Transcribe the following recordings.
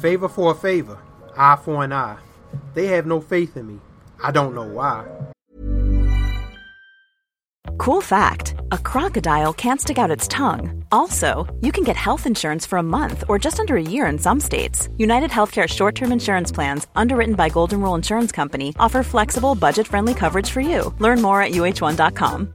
Favor for a favor, eye for an eye. They have no faith in me. I don't know why. Cool fact a crocodile can't stick out its tongue. Also, you can get health insurance for a month or just under a year in some states. United Healthcare short term insurance plans, underwritten by Golden Rule Insurance Company, offer flexible, budget friendly coverage for you. Learn more at uh1.com.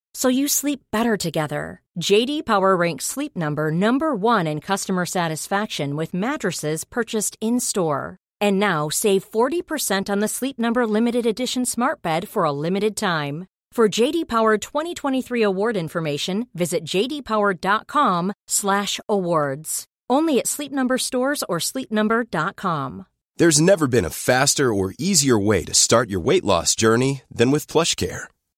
so you sleep better together. JD Power ranks Sleep Number number 1 in customer satisfaction with mattresses purchased in-store. And now save 40% on the Sleep Number limited edition Smart Bed for a limited time. For JD Power 2023 award information, visit jdpower.com/awards. Only at Sleep Number stores or sleepnumber.com. There's never been a faster or easier way to start your weight loss journey than with PlushCare.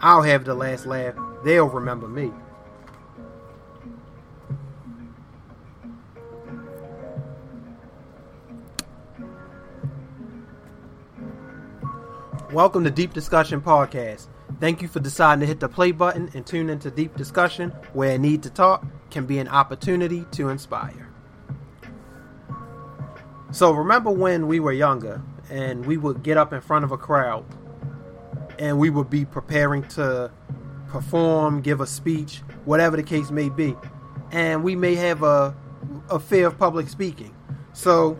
I'll have the last laugh. They'll remember me. Welcome to Deep Discussion Podcast. Thank you for deciding to hit the play button and tune into Deep Discussion, where a need to talk can be an opportunity to inspire. So, remember when we were younger and we would get up in front of a crowd and we would be preparing to perform, give a speech, whatever the case may be, and we may have a, a fear of public speaking. So,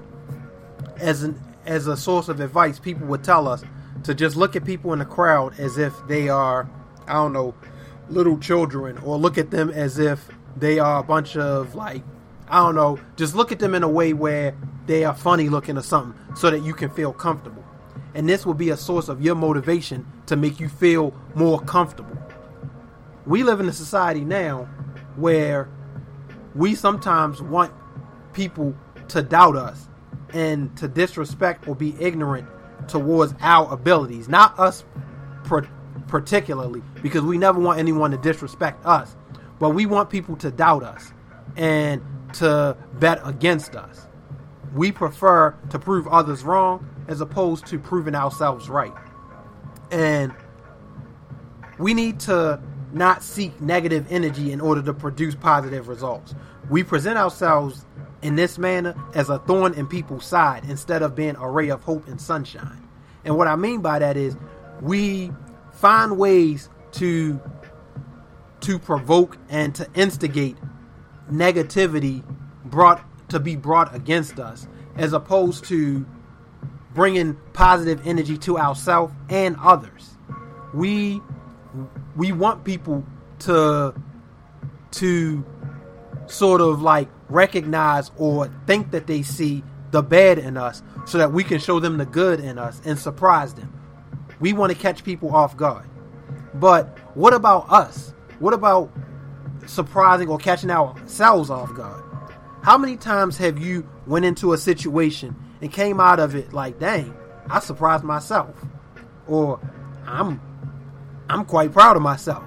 as an as a source of advice, people would tell us to just look at people in the crowd as if they are, I don't know, little children, or look at them as if they are a bunch of like, I don't know, just look at them in a way where they are funny looking or something, so that you can feel comfortable. And this will be a source of your motivation to make you feel more comfortable. We live in a society now where we sometimes want people to doubt us and to disrespect or be ignorant towards our abilities, not us particularly, because we never want anyone to disrespect us, but we want people to doubt us and to bet against us. We prefer to prove others wrong as opposed to proving ourselves right. And we need to not seek negative energy in order to produce positive results. We present ourselves in this manner as a thorn in people's side instead of being a ray of hope and sunshine. And what I mean by that is we find ways to to provoke and to instigate negativity brought to be brought against us as opposed to bringing positive energy to ourselves and others we we want people to to sort of like recognize or think that they see the bad in us so that we can show them the good in us and surprise them. We want to catch people off guard. But what about us? What about surprising or catching ourselves off guard? How many times have you went into a situation and came out of it like, "Dang, I surprised myself." Or I'm I'm quite proud of myself.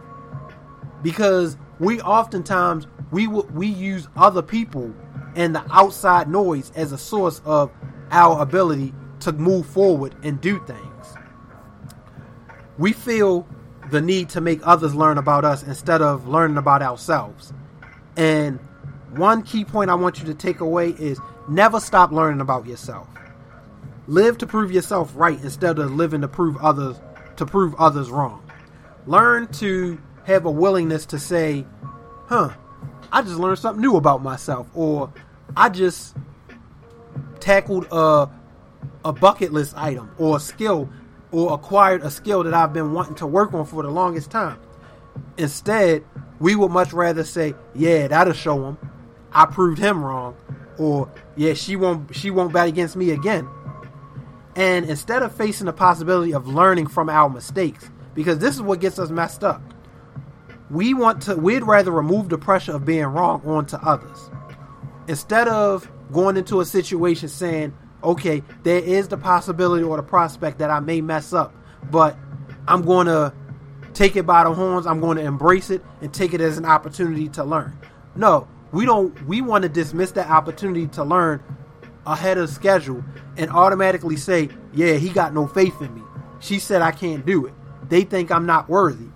Because we oftentimes we we use other people and the outside noise as a source of our ability to move forward and do things. We feel the need to make others learn about us instead of learning about ourselves. And one key point I want you to take away is never stop learning about yourself. Live to prove yourself right instead of living to prove others to prove others wrong. Learn to have a willingness to say, "Huh, I just learned something new about myself," or "I just tackled a a bucket list item or a skill or acquired a skill that I've been wanting to work on for the longest time." Instead, we would much rather say, "Yeah, that'll show him. I proved him wrong," or "Yeah, she won't she won't bet against me again." And instead of facing the possibility of learning from our mistakes, because this is what gets us messed up. We want to we'd rather remove the pressure of being wrong onto others. Instead of going into a situation saying, okay, there is the possibility or the prospect that I may mess up, but I'm going to take it by the horns, I'm going to embrace it and take it as an opportunity to learn. No, we don't we want to dismiss that opportunity to learn ahead of schedule and automatically say, "Yeah, he got no faith in me. She said I can't do it." they think I'm not worthy.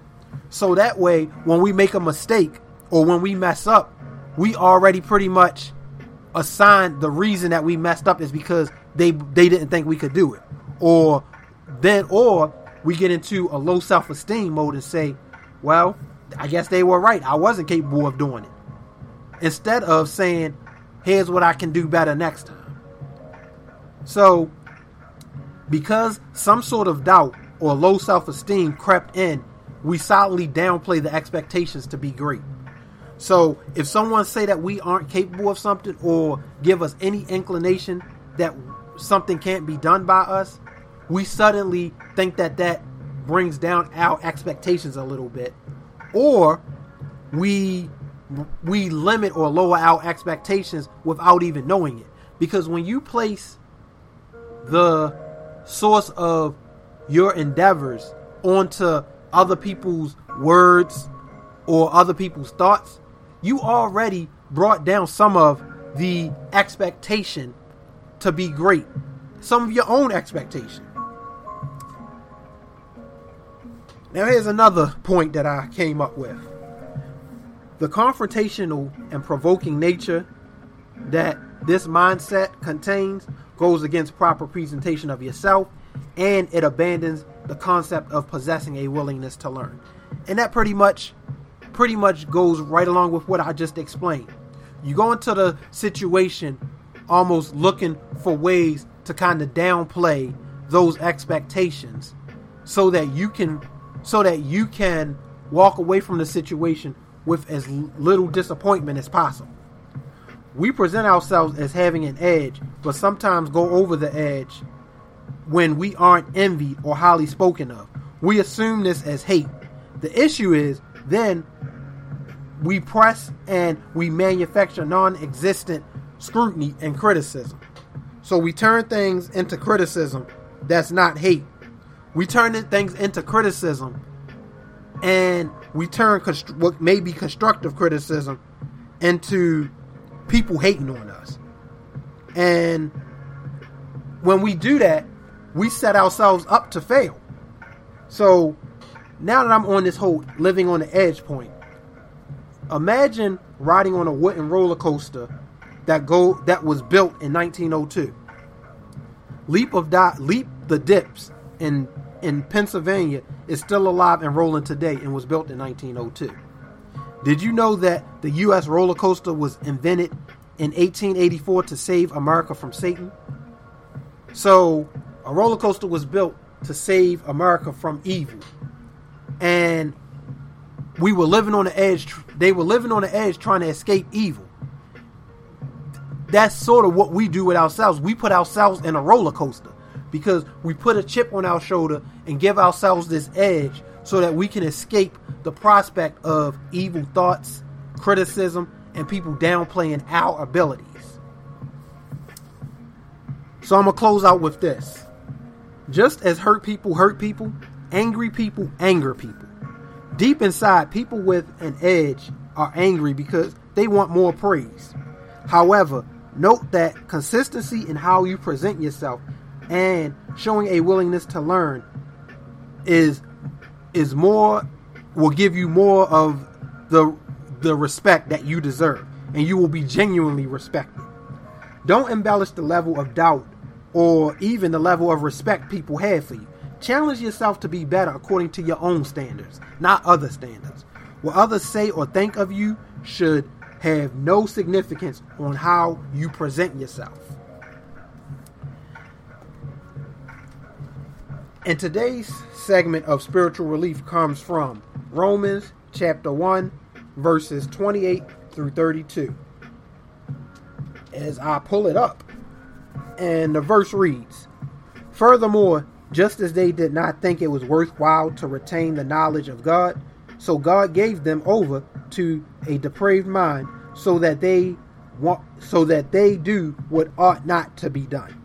So that way, when we make a mistake or when we mess up, we already pretty much assign the reason that we messed up is because they they didn't think we could do it. Or then or we get into a low self-esteem mode and say, well, I guess they were right. I wasn't capable of doing it. Instead of saying, here's what I can do better next time. So, because some sort of doubt or low self esteem crept in, we solidly downplay the expectations to be great. So if someone say that we aren't capable of something or give us any inclination that something can't be done by us, we suddenly think that that brings down our expectations a little bit, or we we limit or lower our expectations without even knowing it. Because when you place the source of your endeavors onto other people's words or other people's thoughts, you already brought down some of the expectation to be great, some of your own expectation. Now, here's another point that I came up with the confrontational and provoking nature that this mindset contains goes against proper presentation of yourself and it abandons the concept of possessing a willingness to learn. And that pretty much pretty much goes right along with what I just explained. You go into the situation almost looking for ways to kind of downplay those expectations so that you can so that you can walk away from the situation with as little disappointment as possible. We present ourselves as having an edge, but sometimes go over the edge when we aren't envied or highly spoken of. We assume this as hate. The issue is then we press and we manufacture non existent scrutiny and criticism. So we turn things into criticism that's not hate. We turn things into criticism and we turn const- what may be constructive criticism into people hating on us. And when we do that, we set ourselves up to fail. So now that I'm on this whole living on the edge point, imagine riding on a wooden roller coaster that go that was built in 1902. Leap of dot leap the dips and in Pennsylvania is still alive and rolling today and was built in 1902. Did you know that the U.S. roller coaster was invented in 1884 to save America from Satan? So, a roller coaster was built to save America from evil. And we were living on the edge. They were living on the edge trying to escape evil. That's sort of what we do with ourselves. We put ourselves in a roller coaster because we put a chip on our shoulder and give ourselves this edge so that we can escape the prospect of evil thoughts, criticism, and people downplaying our abilities. So I'm going to close out with this. Just as hurt people hurt people, angry people anger people. Deep inside, people with an edge are angry because they want more praise. However, note that consistency in how you present yourself and showing a willingness to learn is is more will give you more of the the respect that you deserve and you will be genuinely respected. Don't embellish the level of doubt or even the level of respect people have for you. Challenge yourself to be better according to your own standards, not other standards. What others say or think of you should have no significance on how you present yourself. And today's segment of spiritual relief comes from Romans chapter 1, verses 28 through 32. As I pull it up, and the verse reads Furthermore, just as they did not think it was worthwhile to retain the knowledge of God, so God gave them over to a depraved mind so that they want so that they do what ought not to be done.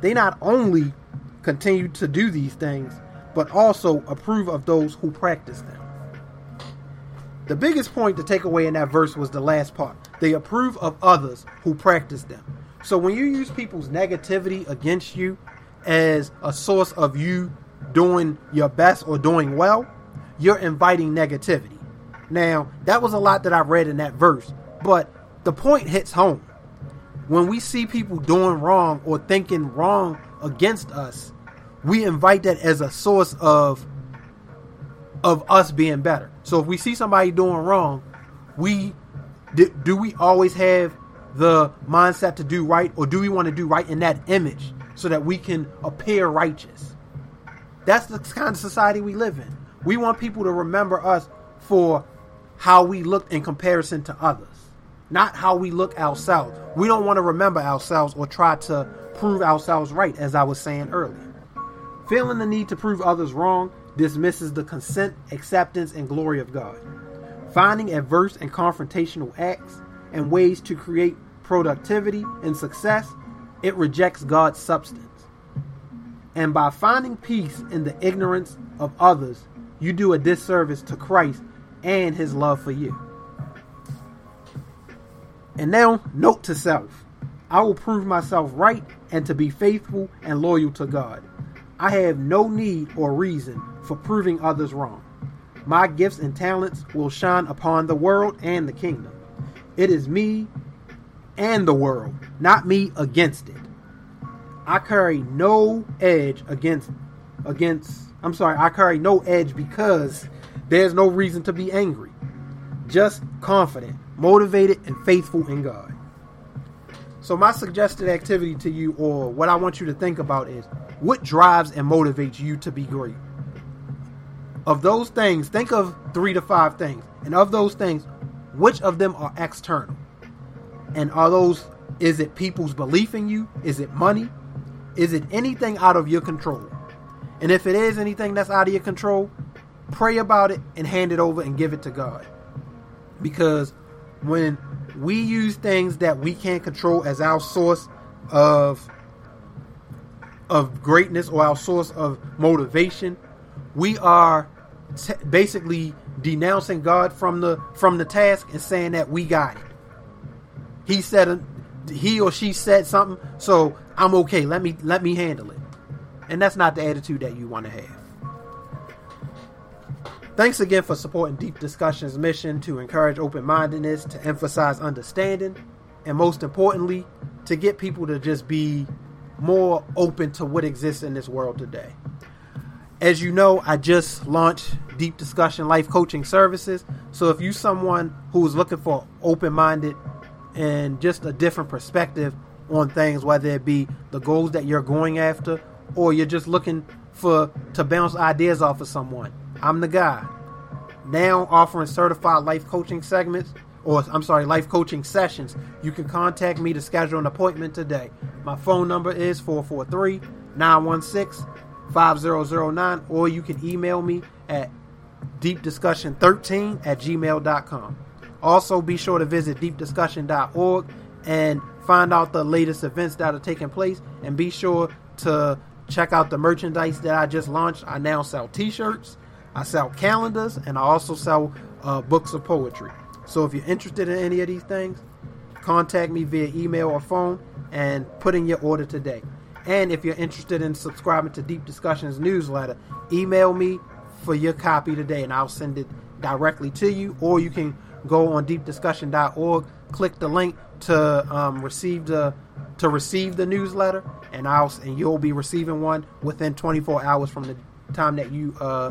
they not only continue to do these things, but also approve of those who practice them. The biggest point to take away in that verse was the last part. They approve of others who practice them. So when you use people's negativity against you as a source of you doing your best or doing well, you're inviting negativity. Now, that was a lot that I read in that verse, but the point hits home. When we see people doing wrong or thinking wrong against us, we invite that as a source of of us being better. So if we see somebody doing wrong, we do, we always have the mindset to do right or do we want to do right in that image so that we can appear righteous? That's the kind of society we live in. We want people to remember us for how we look in comparison to others, not how we look ourselves. We don't want to remember ourselves or try to prove ourselves right, as I was saying earlier. Feeling the need to prove others wrong dismisses the consent, acceptance, and glory of God. Finding adverse and confrontational acts and ways to create productivity and success, it rejects God's substance. And by finding peace in the ignorance of others, you do a disservice to Christ and his love for you. And now, note to self I will prove myself right and to be faithful and loyal to God. I have no need or reason for proving others wrong. My gifts and talents will shine upon the world and the kingdom. It is me and the world, not me against it. I carry no edge against against I'm sorry, I carry no edge because there's no reason to be angry. Just confident, motivated, and faithful in God. So, my suggested activity to you, or what I want you to think about, is what drives and motivates you to be great? Of those things, think of three to five things. And of those things, which of them are external? And are those, is it people's belief in you? Is it money? Is it anything out of your control? And if it is anything that's out of your control, pray about it and hand it over and give it to God. Because when we use things that we can't control as our source of of greatness or our source of motivation, we are t- basically denouncing God from the from the task and saying that we got it. He said uh, he or she said something, so I'm okay. Let me let me handle it. And that's not the attitude that you want to have. Thanks again for supporting Deep Discussion's mission to encourage open mindedness, to emphasize understanding, and most importantly, to get people to just be more open to what exists in this world today. As you know, I just launched Deep Discussion Life Coaching Services. So if you're someone who's looking for open minded and just a different perspective on things, whether it be the goals that you're going after or you're just looking for to bounce ideas off of someone, I'm the guy. Now offering certified life coaching segments or I'm sorry, life coaching sessions, you can contact me to schedule an appointment today. My phone number is 443 916 5009, or you can email me at deepdiscussion13 at gmail.com. Also, be sure to visit deepdiscussion.org and find out the latest events that are taking place, and be sure to check out the merchandise that I just launched. I now sell t shirts, I sell calendars, and I also sell uh, books of poetry. So if you're interested in any of these things, contact me via email or phone and put in your order today. And if you're interested in subscribing to Deep Discussions newsletter, email me for your copy today and I'll send it directly to you. Or you can go on deepdiscussion.org, click the link to um, receive the to receive the newsletter, and I'll and you'll be receiving one within 24 hours from the time that you uh,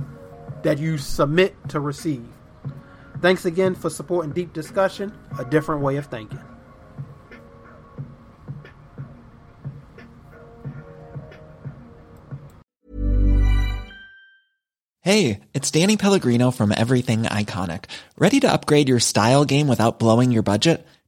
that you submit to receive. Thanks again for supporting Deep Discussion, a different way of thinking. Hey, it's Danny Pellegrino from Everything Iconic. Ready to upgrade your style game without blowing your budget?